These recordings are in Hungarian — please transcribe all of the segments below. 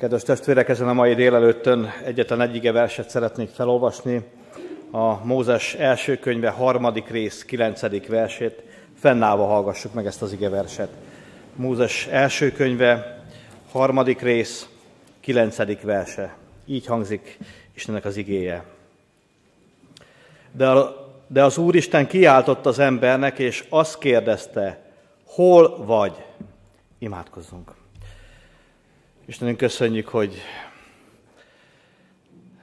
Kedves testvérek, ezen a mai délelőttön egyetlen egy ige verset szeretnék felolvasni. A Mózes első könyve harmadik rész, kilencedik versét. Fennállva hallgassuk meg ezt az ige verset. Mózes első könyve, harmadik rész, kilencedik verse. Így hangzik Istennek az igéje. De, a, de az Úristen kiáltott az embernek, és azt kérdezte, hol vagy? Imádkozzunk. Istenünk, köszönjük, hogy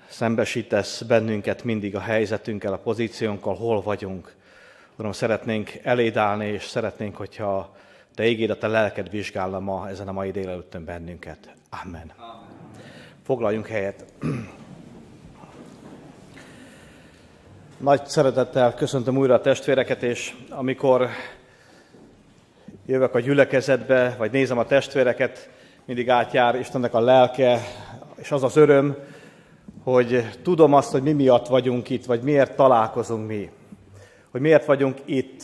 szembesítesz bennünket mindig a helyzetünkkel, a pozíciónkkal, hol vagyunk. Uram, szeretnénk eléd állni, és szeretnénk, hogyha Te égéd a Te lelked vizsgálna ma ezen a mai délelőttön bennünket. Amen. Amen. Foglaljunk helyet. Nagy szeretettel köszöntöm újra a testvéreket, és amikor jövök a gyülekezetbe, vagy nézem a testvéreket, mindig átjár Istennek a lelke, és az az öröm, hogy tudom azt, hogy mi miatt vagyunk itt, vagy miért találkozunk mi. Hogy miért vagyunk itt,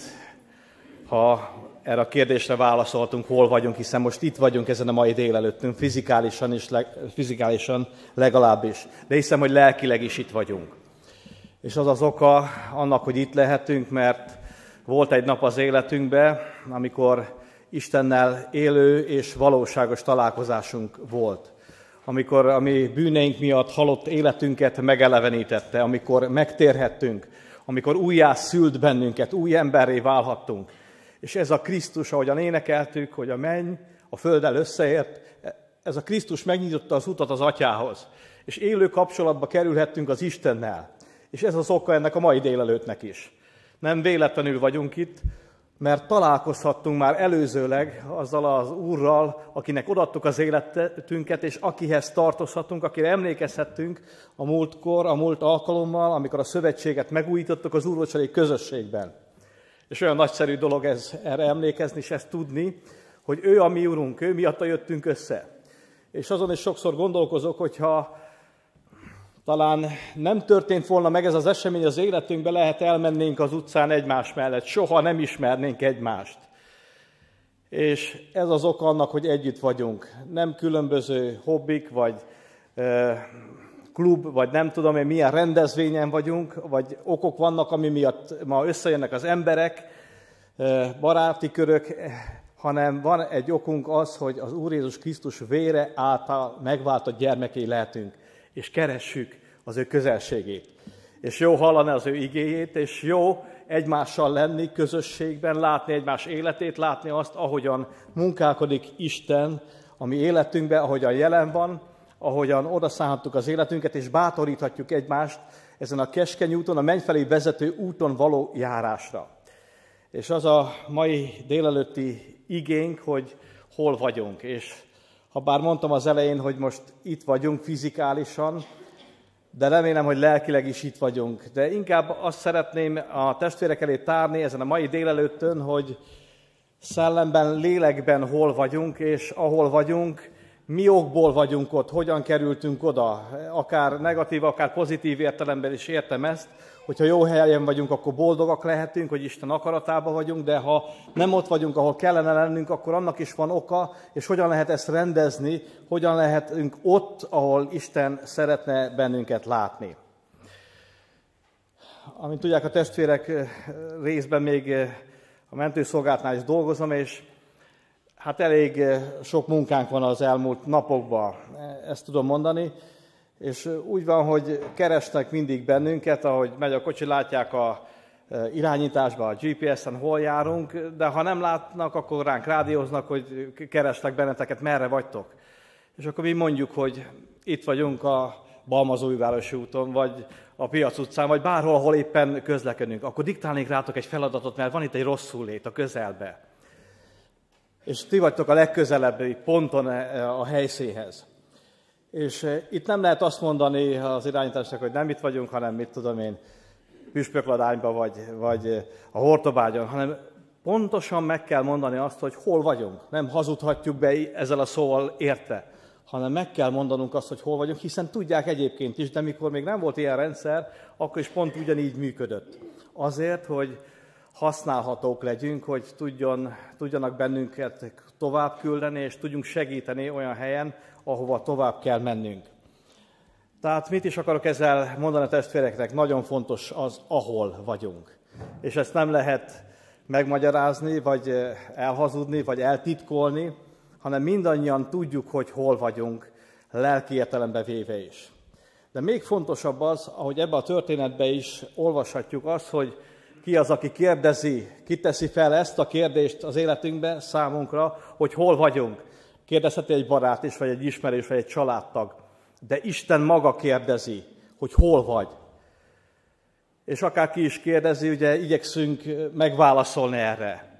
ha erre a kérdésre válaszoltunk, hol vagyunk, hiszen most itt vagyunk ezen a mai délelőttünk, fizikálisan, is, fizikálisan legalábbis. De hiszem, hogy lelkileg is itt vagyunk. És az az oka annak, hogy itt lehetünk, mert volt egy nap az életünkben, amikor Istennel élő és valóságos találkozásunk volt. Amikor a mi bűneink miatt halott életünket megelevenítette, amikor megtérhettünk, amikor újjá szült bennünket, új emberré válhattunk. És ez a Krisztus, ahogyan énekeltük, hogy a menny a földdel összeért, ez a Krisztus megnyitotta az utat az atyához. És élő kapcsolatba kerülhettünk az Istennel. És ez az oka ennek a mai délelőttnek is. Nem véletlenül vagyunk itt, mert találkozhattunk már előzőleg azzal az Úrral, akinek odattuk az életünket, és akihez tartozhatunk, akire emlékezhettünk a múltkor, a múlt alkalommal, amikor a szövetséget megújítottuk az úrvacsori közösségben. És olyan nagyszerű dolog ez erre emlékezni, és ezt tudni, hogy ő a mi Urunk, ő miatta jöttünk össze. És azon is sokszor gondolkozok, hogyha talán nem történt volna meg ez az esemény az életünkben, lehet elmennénk az utcán egymás mellett, soha nem ismernénk egymást. És ez az ok annak, hogy együtt vagyunk. Nem különböző hobbik, vagy e, klub, vagy nem tudom én milyen rendezvényen vagyunk, vagy okok vannak, ami miatt ma összejönnek az emberek, e, baráti körök, hanem van egy okunk az, hogy az Úr Jézus Krisztus vére által megváltott gyermekei lehetünk és keressük az ő közelségét. És jó hallani az ő igéjét, és jó egymással lenni, közösségben, látni egymás életét, látni azt, ahogyan munkálkodik Isten a mi életünkben, ahogyan jelen van, ahogyan odaszállhatjuk az életünket, és bátoríthatjuk egymást ezen a keskeny úton, a menny felé vezető úton való járásra. És az a mai délelőtti igénk, hogy hol vagyunk. És ha bár mondtam az elején, hogy most itt vagyunk fizikálisan, de remélem, hogy lelkileg is itt vagyunk. De inkább azt szeretném a testvérek elé tárni ezen a mai délelőttön, hogy szellemben, lélekben hol vagyunk, és ahol vagyunk, mi okból vagyunk ott, hogyan kerültünk oda, akár negatív, akár pozitív értelemben is értem ezt, hogyha jó helyen vagyunk, akkor boldogak lehetünk, hogy Isten akaratában vagyunk, de ha nem ott vagyunk, ahol kellene lennünk, akkor annak is van oka, és hogyan lehet ezt rendezni, hogyan lehetünk ott, ahol Isten szeretne bennünket látni. Amint tudják, a testvérek részben még a mentőszolgálatnál is dolgozom, és hát elég sok munkánk van az elmúlt napokban, ezt tudom mondani. És úgy van, hogy keresnek mindig bennünket, ahogy megy a kocsi, látják a irányításba, a GPS-en hol járunk, de ha nem látnak, akkor ránk rádióznak, hogy keresnek benneteket, merre vagytok. És akkor mi mondjuk, hogy itt vagyunk a Balmazújvárosi úton, vagy a Piac utcán, vagy bárhol, ahol éppen közlekedünk. Akkor diktálnék rátok egy feladatot, mert van itt egy rosszul lét a közelbe. És ti vagytok a legközelebbi ponton a helyszéhez. És eh, itt nem lehet azt mondani az irányításnak, hogy nem itt vagyunk, hanem mit tudom én, püspökladányba vagy, vagy a hortobágyon, hanem pontosan meg kell mondani azt, hogy hol vagyunk. Nem hazudhatjuk be ezzel a szóval érte, hanem meg kell mondanunk azt, hogy hol vagyunk, hiszen tudják egyébként is, de mikor még nem volt ilyen rendszer, akkor is pont ugyanígy működött. Azért, hogy használhatók legyünk, hogy tudjon, tudjanak bennünket tovább küldeni, és tudjunk segíteni olyan helyen, ahova tovább kell mennünk. Tehát mit is akarok ezzel mondani a testvéreknek? Nagyon fontos az, ahol vagyunk. És ezt nem lehet megmagyarázni, vagy elhazudni, vagy eltitkolni, hanem mindannyian tudjuk, hogy hol vagyunk, lelki értelembe véve is. De még fontosabb az, ahogy ebbe a történetbe is olvashatjuk azt, hogy ki az, aki kérdezi, ki teszi fel ezt a kérdést az életünkbe számunkra, hogy hol vagyunk. Kérdezheti egy barát is, vagy egy ismerős, vagy egy családtag. De Isten maga kérdezi, hogy hol vagy. És akár ki is kérdezi, ugye igyekszünk megválaszolni erre.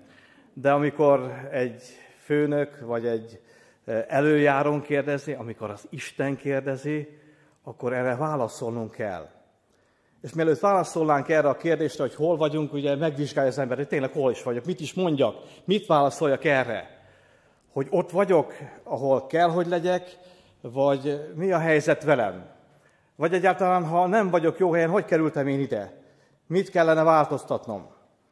De amikor egy főnök, vagy egy előjáron kérdezi, amikor az Isten kérdezi, akkor erre válaszolnunk kell. És mielőtt válaszolnánk erre a kérdésre, hogy hol vagyunk, ugye megvizsgálja az ember, hogy tényleg hol is vagyok, mit is mondjak, mit válaszoljak erre. Hogy ott vagyok, ahol kell, hogy legyek, vagy mi a helyzet velem. Vagy egyáltalán, ha nem vagyok jó helyen, hogy kerültem én ide? Mit kellene változtatnom?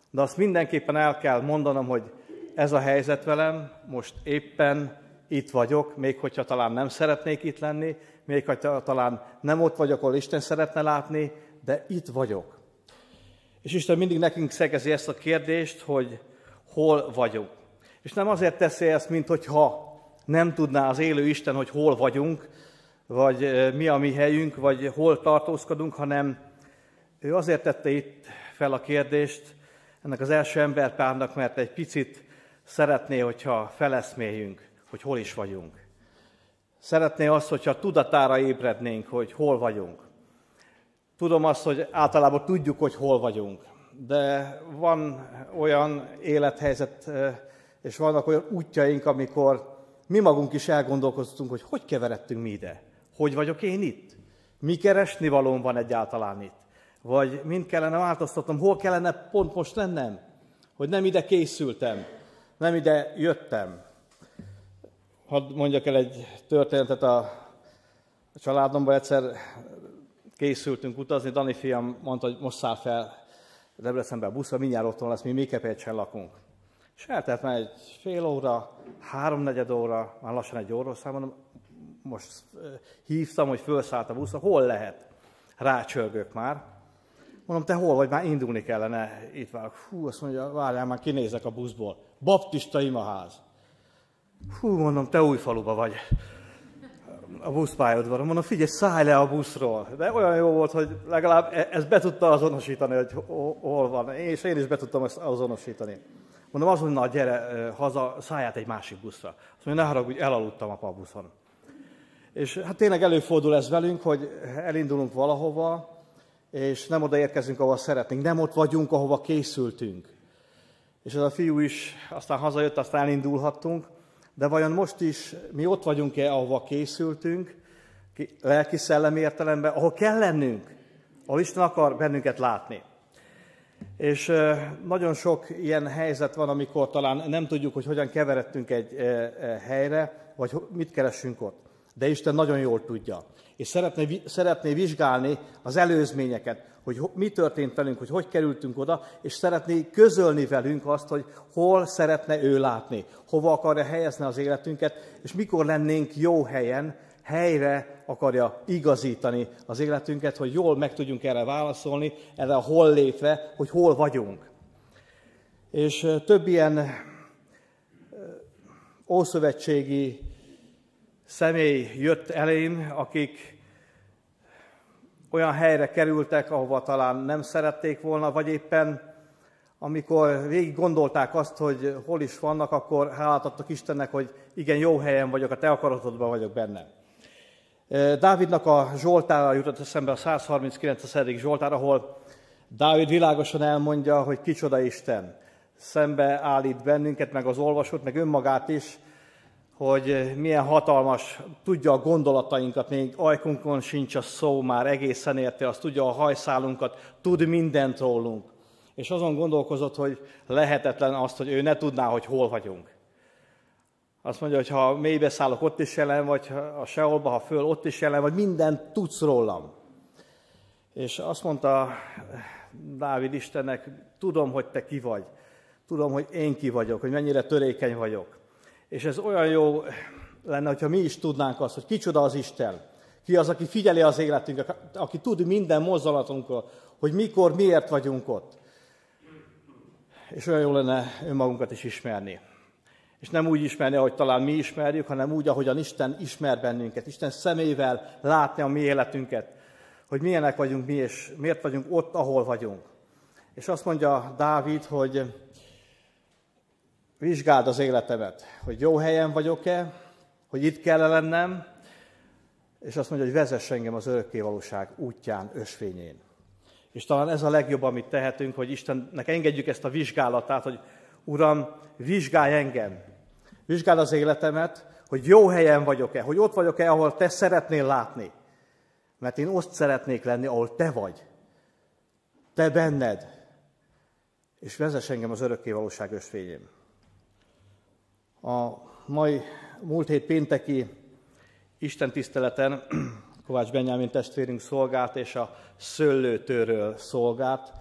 De azt mindenképpen el kell mondanom, hogy ez a helyzet velem, most éppen itt vagyok, még hogyha talán nem szeretnék itt lenni, még hogyha talán nem ott vagyok, ahol Isten szeretne látni, de itt vagyok. És Isten mindig nekünk szegezi ezt a kérdést, hogy hol vagyunk. És nem azért teszi ezt, mint hogyha nem tudná az élő Isten, hogy hol vagyunk, vagy mi a mi helyünk, vagy hol tartózkodunk, hanem ő azért tette itt fel a kérdést ennek az első emberpárnak, mert egy picit szeretné, hogyha feleszméljünk, hogy hol is vagyunk. Szeretné azt, hogyha tudatára ébrednénk, hogy hol vagyunk. Tudom azt, hogy általában tudjuk, hogy hol vagyunk, de van olyan élethelyzet, és vannak olyan útjaink, amikor mi magunk is elgondolkoztunk, hogy hogy keveredtünk mi ide. Hogy vagyok én itt? Mi keresni valóm van egyáltalán itt? Vagy mind kellene változtatnom, hol kellene pont most lennem? Hogy nem ide készültem, nem ide jöttem. Hadd mondjak el egy történetet a családomban. Egyszer készültünk utazni, Dani fiam mondta, hogy most száll fel Debrecenbe a buszra, mindjárt otthon lesz, mi Mikepécsen lakunk. És eltelt már egy fél óra, háromnegyed óra, már lassan egy óra, számon, most hívtam, hogy felszállt a buszra, hol lehet? Rácsörgök már. Mondom, te hol vagy? Már indulni kellene. Itt várok. Hú, azt mondja, várjál, már kinézek a buszból. Baptista imaház. Hú, mondom, te új faluba vagy. A buszpályadban. Mondom, figyelj, szállj le a buszról. De olyan jó volt, hogy legalább e- ezt be tudta azonosítani, hogy hol van. És én is be tudtam ezt azonosítani. Mondom, na gyere haza, szállját egy másik buszra. Azt mondja, ne haragudj, elaludtam a buszon. És hát tényleg előfordul ez velünk, hogy elindulunk valahova, és nem oda érkezünk, ahova szeretnénk, nem ott vagyunk, ahova készültünk. És ez a fiú is aztán hazajött, aztán elindulhattunk, de vajon most is mi ott vagyunk-e, ahova készültünk, lelki-szellemi értelemben, ahol kell lennünk, ahol Isten akar bennünket látni. És nagyon sok ilyen helyzet van, amikor talán nem tudjuk, hogy hogyan keveredtünk egy helyre, vagy mit keresünk ott. De Isten nagyon jól tudja. És szeretné, szeretné vizsgálni az előzményeket, hogy mi történt velünk, hogy hogy kerültünk oda, és szeretné közölni velünk azt, hogy hol szeretne ő látni, hova akarja helyezni az életünket, és mikor lennénk jó helyen, helyre akarja igazítani az életünket, hogy jól meg tudjunk erre válaszolni, erre a hol létre, hogy hol vagyunk. És több ilyen ószövetségi személy jött elém, akik olyan helyre kerültek, ahova talán nem szerették volna, vagy éppen amikor végig gondolták azt, hogy hol is vannak, akkor hálát adtak Istennek, hogy igen, jó helyen vagyok, a te akaratodban vagyok benne. Dávidnak a Zsoltára jutott eszembe a 139. Zsoltár, ahol Dávid világosan elmondja, hogy kicsoda Isten. Szembe állít bennünket, meg az olvasót, meg önmagát is, hogy milyen hatalmas, tudja a gondolatainkat, még ajkunkon sincs a szó már egészen érte, azt tudja a hajszálunkat, tud mindent rólunk. És azon gondolkozott, hogy lehetetlen azt, hogy ő ne tudná, hogy hol vagyunk. Azt mondja, hogy ha mélybe szállok, ott is jelen vagy, a seolba, ha föl, ott is jelen vagy, mindent tudsz rólam. És azt mondta Dávid Istennek, tudom, hogy te ki vagy. Tudom, hogy én ki vagyok, hogy mennyire törékeny vagyok. És ez olyan jó lenne, hogyha mi is tudnánk azt, hogy kicsoda az Isten, ki az, aki figyeli az életünket, aki tud minden mozzanatunkról, hogy mikor, miért vagyunk ott. És olyan jó lenne önmagunkat is ismerni. És nem úgy ismerni, ahogy talán mi ismerjük, hanem úgy, ahogyan Isten ismer bennünket. Isten szemével látni a mi életünket, hogy milyenek vagyunk mi, és miért vagyunk ott, ahol vagyunk. És azt mondja Dávid, hogy vizsgáld az életemet, hogy jó helyen vagyok-e, hogy itt kell lennem, és azt mondja, hogy vezess engem az örökkévalóság útján, ösvényén. És talán ez a legjobb, amit tehetünk, hogy Istennek engedjük ezt a vizsgálatát, hogy Uram, vizsgálj engem, vizsgáld az életemet, hogy jó helyen vagyok-e, hogy ott vagyok-e, ahol Te szeretnél látni. Mert én ott szeretnék lenni, ahol Te vagy. Te benned. És vezess engem az örökkévalóság ösvényén. A mai múlt hét pénteki Isten tiszteleten Kovács Benyámin testvérünk szolgált, és a szőlőtőről szolgált.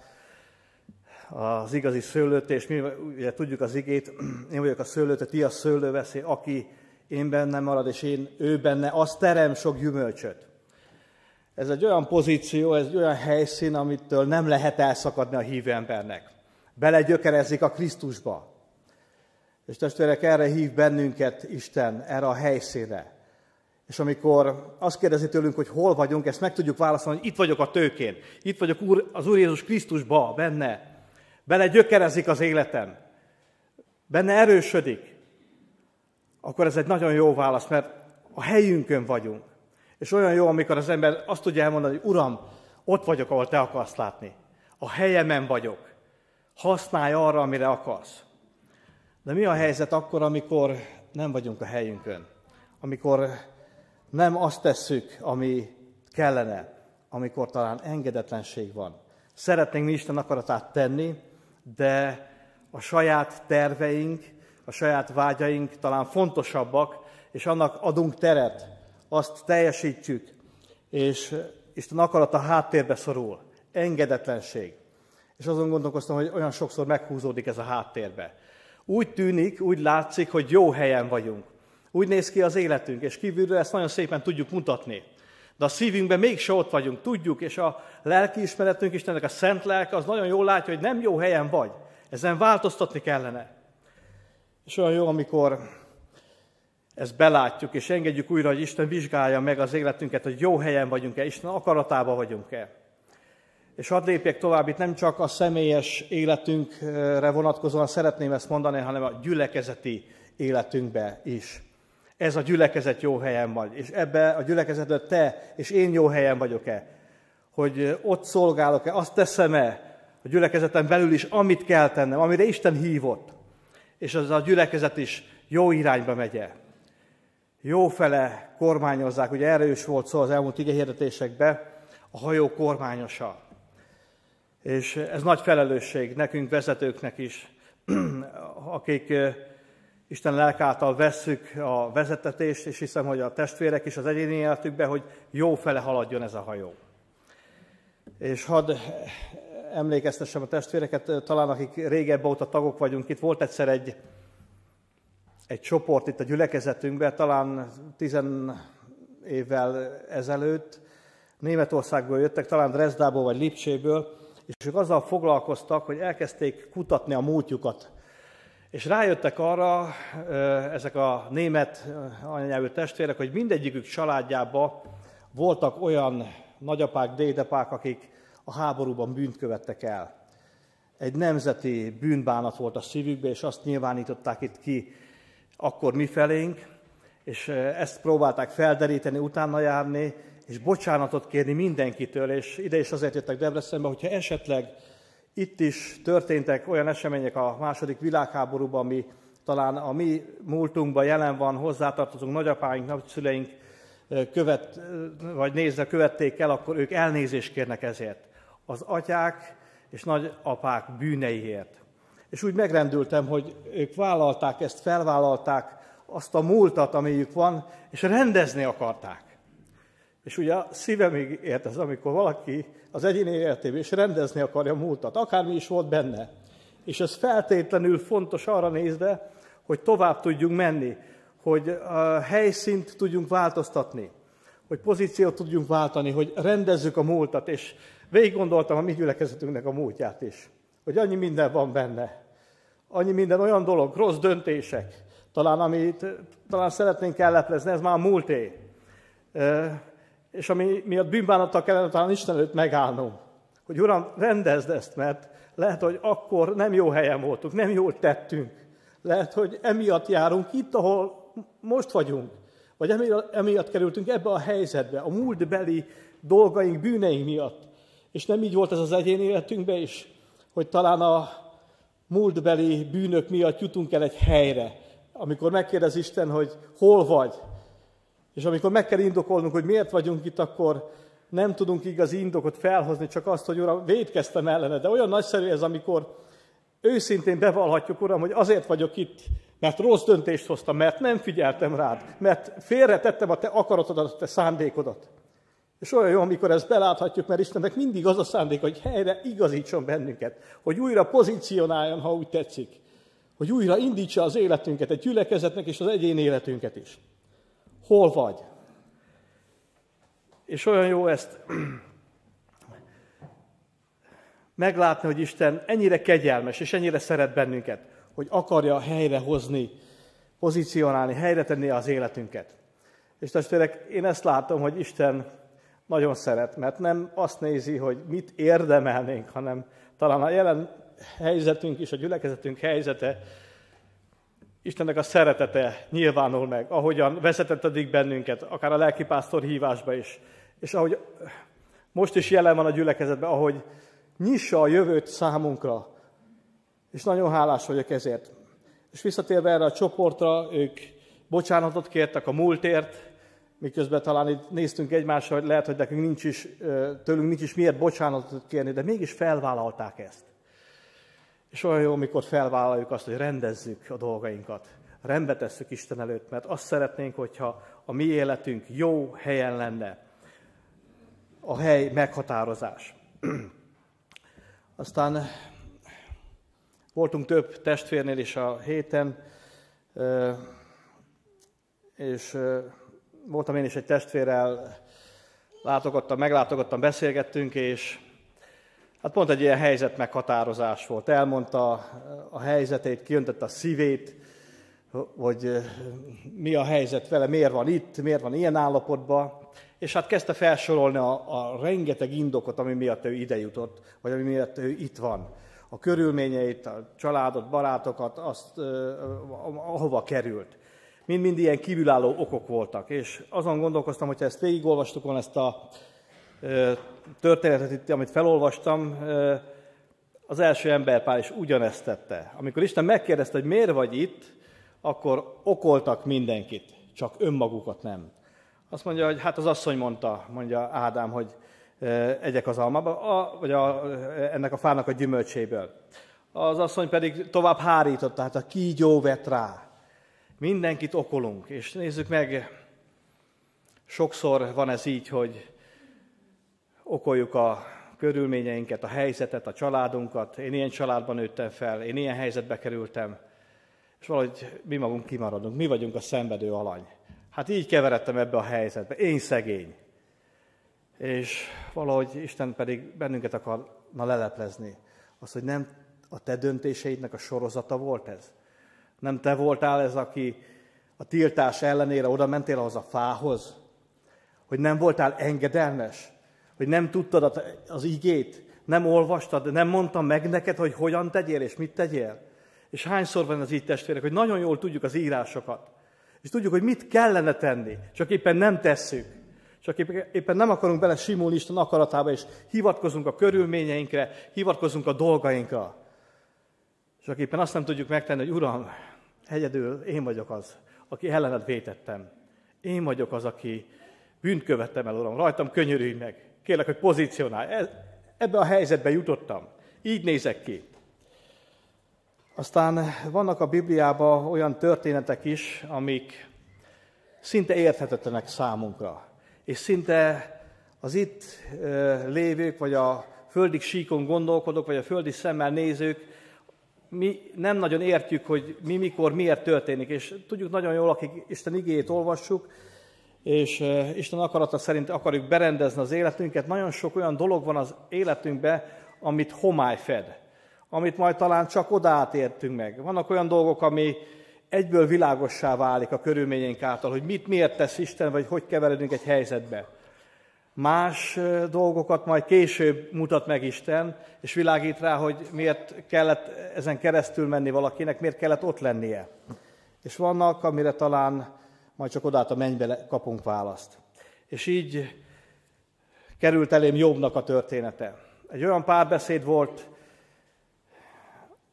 Az igazi szőlőtő, és mi ugye tudjuk az igét, én vagyok a szőlőtő, ti a szőlőveszé, aki én benne marad, és én ő benne, az terem sok gyümölcsöt. Ez egy olyan pozíció, ez egy olyan helyszín, amitől nem lehet elszakadni a hívő embernek. Belegyökerezik a Krisztusba. És testvérek, erre hív bennünket Isten, erre a helyszínre. És amikor azt kérdezi tőlünk, hogy hol vagyunk, ezt meg tudjuk válaszolni, hogy itt vagyok a tőkén, itt vagyok úr, az Úr Jézus Krisztusba, benne. Bele gyökerezik az életem. Benne erősödik. Akkor ez egy nagyon jó válasz, mert a helyünkön vagyunk. És olyan jó, amikor az ember azt tudja elmondani, hogy Uram, ott vagyok, ahol Te akarsz látni. A helyemen vagyok. Használj arra, amire akarsz. De mi a helyzet akkor, amikor nem vagyunk a helyünkön? Amikor nem azt tesszük, ami kellene, amikor talán engedetlenség van. Szeretnénk mi Isten akaratát tenni, de a saját terveink, a saját vágyaink talán fontosabbak, és annak adunk teret, azt teljesítjük, és Isten akarata háttérbe szorul. Engedetlenség. És azon gondolkoztam, hogy olyan sokszor meghúzódik ez a háttérbe. Úgy tűnik, úgy látszik, hogy jó helyen vagyunk. Úgy néz ki az életünk, és kívülről ezt nagyon szépen tudjuk mutatni. De a szívünkben mégse ott vagyunk, tudjuk, és a lelkiismeretünk Istennek a szent lelke az nagyon jól látja, hogy nem jó helyen vagy. Ezen változtatni kellene. És olyan jó, amikor ezt belátjuk, és engedjük újra, hogy Isten vizsgálja meg az életünket, hogy jó helyen vagyunk-e, Isten akaratában vagyunk-e. És hadd lépjek tovább, itt nem csak a személyes életünkre vonatkozóan szeretném ezt mondani, hanem a gyülekezeti életünkbe is. Ez a gyülekezet jó helyen vagy, és ebbe a gyülekezetben te és én jó helyen vagyok-e, hogy ott szolgálok-e, azt teszem-e a gyülekezeten belül is, amit kell tennem, amire Isten hívott, és az a gyülekezet is jó irányba megye. Jó fele kormányozzák, ugye erre is volt szó az elmúlt igehirdetésekben, a hajó kormányosa. És ez nagy felelősség nekünk, vezetőknek is, akik Isten lelk által vesszük a vezetetést, és hiszem, hogy a testvérek is az egyéni életükben, hogy jó fele haladjon ez a hajó. És hadd emlékeztessem a testvéreket, talán akik régebb óta tagok vagyunk, itt volt egyszer egy, egy csoport itt a gyülekezetünkben, talán tizen évvel ezelőtt, Németországból jöttek, talán Dresdából vagy Lipcséből, és ők azzal foglalkoztak, hogy elkezdték kutatni a múltjukat. És rájöttek arra ezek a német anyanyelvű testvérek, hogy mindegyikük családjában voltak olyan nagyapák, dédapák, akik a háborúban bűnt követtek el. Egy nemzeti bűnbánat volt a szívükbe, és azt nyilvánították itt ki akkor mi felénk, és ezt próbálták felderíteni, utána járni, és bocsánatot kérni mindenkitől, és ide is azért jöttek Debrecenbe, hogyha esetleg itt is történtek olyan események a második világháborúban, ami talán a mi múltunkban jelen van, hozzátartozunk nagyapáink, nagyszüleink követ, vagy nézve követték el, akkor ők elnézést kérnek ezért. Az atyák és nagyapák bűneiért. És úgy megrendültem, hogy ők vállalták ezt, felvállalták azt a múltat, amiük van, és rendezni akarták. És ugye a szívemig ért ez, amikor valaki az egyéni életében is rendezni akarja a múltat, akármi is volt benne. És ez feltétlenül fontos arra nézve, hogy tovább tudjunk menni, hogy a helyszínt tudjunk változtatni, hogy pozíciót tudjunk váltani, hogy rendezzük a múltat, és végig gondoltam a mi gyülekezetünknek a múltját is, hogy annyi minden van benne, annyi minden olyan dolog, rossz döntések, talán amit talán szeretnénk elleplezni, ez már a múlté. És ami miatt bűnbánattal kellene talán Isten előtt megállnunk, hogy Uram, rendezd ezt, mert lehet, hogy akkor nem jó helyen voltunk, nem jól tettünk. Lehet, hogy emiatt járunk itt, ahol most vagyunk. Vagy emiatt kerültünk ebbe a helyzetbe, a múltbeli dolgaink, bűneink miatt. És nem így volt ez az egyén életünkben is, hogy talán a múltbeli bűnök miatt jutunk el egy helyre, amikor megkérdez Isten, hogy hol vagy, és amikor meg kell indokolnunk, hogy miért vagyunk itt, akkor nem tudunk igazi indokot felhozni, csak azt, hogy Uram, védkeztem ellene. De olyan nagyszerű ez, amikor őszintén bevallhatjuk, Uram, hogy azért vagyok itt, mert rossz döntést hoztam, mert nem figyeltem rád, mert félretettem a te akaratodat, a te szándékodat. És olyan jó, amikor ezt beláthatjuk, mert Istennek mindig az a szándék, hogy helyre igazítson bennünket, hogy újra pozícionáljon, ha úgy tetszik, hogy újra indítsa az életünket, egy gyülekezetnek és az egyén életünket is. Hol vagy? És olyan jó ezt meglátni, hogy Isten ennyire kegyelmes, és ennyire szeret bennünket, hogy akarja helyre hozni, pozícionálni, helyre tenni az életünket. És testvérek, én ezt látom, hogy Isten nagyon szeret, mert nem azt nézi, hogy mit érdemelnénk, hanem talán a jelen helyzetünk és a gyülekezetünk helyzete, Istennek a szeretete nyilvánul meg, ahogyan vezetett eddig bennünket, akár a lelkipásztor hívásba is, és ahogy most is jelen van a gyülekezetben, ahogy nyissa a jövőt számunkra. És nagyon hálás vagyok ezért. És visszatérve erre a csoportra, ők bocsánatot kértek a múltért, miközben talán itt néztünk egymásra, hogy lehet, hogy nekünk nincs is, tőlünk nincs is miért bocsánatot kérni, de mégis felvállalták ezt. És olyan jó, amikor felvállaljuk azt, hogy rendezzük a dolgainkat, rendbe tesszük Isten előtt, mert azt szeretnénk, hogyha a mi életünk jó helyen lenne. A hely meghatározás. Aztán voltunk több testvérnél is a héten, és voltam én is egy testvérrel, látogattam, meglátogattam, beszélgettünk, és hát pont egy ilyen helyzet meghatározás volt. Elmondta a helyzetét, kiöntette a szívét, hogy mi a helyzet vele, miért van itt, miért van ilyen állapotban, és hát kezdte felsorolni a, a rengeteg indokot, ami miatt ő ide jutott, vagy ami miatt ő itt van. A körülményeit, a családot, barátokat, azt, ahova került. Mind-mind ilyen kívülálló okok voltak. És azon gondolkoztam, hogyha ezt végigolvastuk volna, ezt a történetet itt, amit felolvastam, az első emberpár is ugyanezt tette. Amikor Isten megkérdezte, hogy miért vagy itt, akkor okoltak mindenkit, csak önmagukat nem. Azt mondja, hogy hát az asszony mondta, mondja Ádám, hogy egyek az almába, a, vagy a, ennek a fának a gyümölcséből. Az asszony pedig tovább hárította, tehát a kígyó vett rá. Mindenkit okolunk, és nézzük meg, sokszor van ez így, hogy okoljuk a körülményeinket, a helyzetet, a családunkat. Én ilyen családban nőttem fel, én ilyen helyzetbe kerültem, és valahogy mi magunk kimaradunk, mi vagyunk a szenvedő alany. Hát így keveredtem ebbe a helyzetbe, én szegény. És valahogy Isten pedig bennünket akarna leleplezni. Az, hogy nem a te döntéseidnek a sorozata volt ez. Nem te voltál ez, aki a tiltás ellenére oda mentél ahhoz a fához. Hogy nem voltál engedelmes. Hogy nem tudtad az igét. Nem olvastad, nem mondtam meg neked, hogy hogyan tegyél és mit tegyél. És hányszor van az így testvérek, hogy nagyon jól tudjuk az írásokat. És tudjuk, hogy mit kellene tenni, csak éppen nem tesszük. Csak éppen nem akarunk bele simulni Isten akaratába, és hivatkozunk a körülményeinkre, hivatkozunk a dolgainkra. Csak éppen azt nem tudjuk megtenni, hogy Uram, egyedül én vagyok az, aki ellened vétettem. Én vagyok az, aki bűnt követtem el, Uram. Rajtam könyörülj meg. Kérlek, hogy pozícionálj. E, ebbe a helyzetbe jutottam. Így nézek ki. Aztán vannak a Bibliában olyan történetek is, amik szinte érthetetlenek számunkra. És szinte az itt lévők, vagy a földi síkon gondolkodók, vagy a földi szemmel nézők mi nem nagyon értjük, hogy mi mikor, miért történik, és tudjuk nagyon jól, akik Isten igéjét olvassuk, és Isten akarata szerint akarjuk berendezni az életünket, nagyon sok olyan dolog van az életünkben, amit homály fed, amit majd talán csak oda átértünk meg. Vannak olyan dolgok, ami egyből világossá válik a körülményeink által, hogy mit miért tesz Isten, vagy hogy keveredünk egy helyzetbe. Más dolgokat majd később mutat meg Isten, és világít rá, hogy miért kellett ezen keresztül menni valakinek, miért kellett ott lennie. És vannak, amire talán majd csak odát a mennybe kapunk választ. És így került elém Jobbnak a története. Egy olyan párbeszéd volt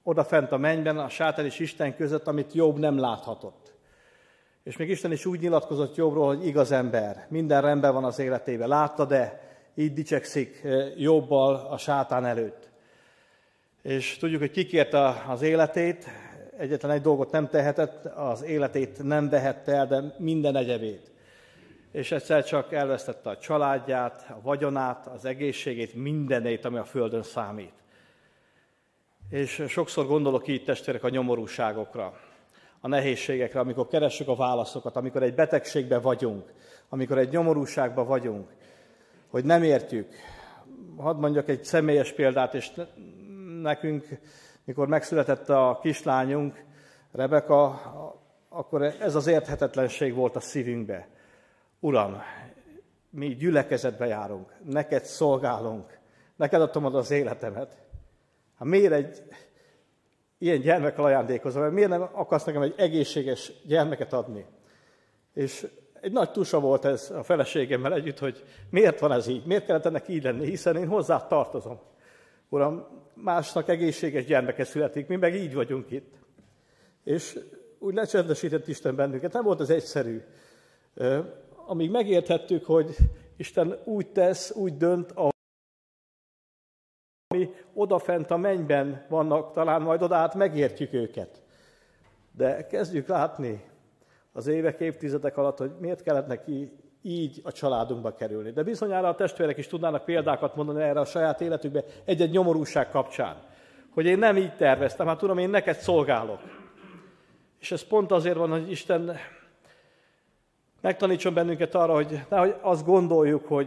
odafent a mennyben, a sátán és Isten között, amit Jobb nem láthatott. És még Isten is úgy nyilatkozott Jobbról, hogy igaz ember, minden rendben van az életében. Látta, de így dicsekszik eh, Jobbal a sátán előtt. És tudjuk, hogy kikérte az életét, egyetlen egy dolgot nem tehetett, az életét nem vehette el, de minden egyebét. És egyszer csak elvesztette a családját, a vagyonát, az egészségét, mindenét, ami a Földön számít. És sokszor gondolok így, testvérek, a nyomorúságokra, a nehézségekre, amikor keressük a válaszokat, amikor egy betegségben vagyunk, amikor egy nyomorúságban vagyunk, hogy nem értjük. Hadd mondjak egy személyes példát, és nekünk, mikor megszületett a kislányunk, Rebeka, akkor ez az érthetetlenség volt a szívünkbe. Uram, mi gyülekezetbe járunk, neked szolgálunk, neked adtam az életemet. Hát miért egy ilyen gyermekkel ajándékozom, miért nem akarsz nekem egy egészséges gyermeket adni? És egy nagy tusa volt ez a feleségemmel együtt, hogy miért van ez így, miért kellett ennek így lenni, hiszen én hozzá tartozom. Uram, másnak egészséges gyermeke születik, mi meg így vagyunk itt. És úgy lecsendesített Isten bennünket, nem volt ez egyszerű. Amíg megérthettük, hogy Isten úgy tesz, úgy dönt, ahogy ami odafent a mennyben vannak, talán majd oda át megértjük őket. De kezdjük látni az évek, évtizedek alatt, hogy miért kellett neki így a családunkba kerülni. De bizonyára a testvérek is tudnának példákat mondani erre a saját életükbe egy-egy nyomorúság kapcsán. Hogy én nem így terveztem, hát tudom, én neked szolgálok. És ez pont azért van, hogy Isten megtanítson bennünket arra, hogy nehogy azt gondoljuk, hogy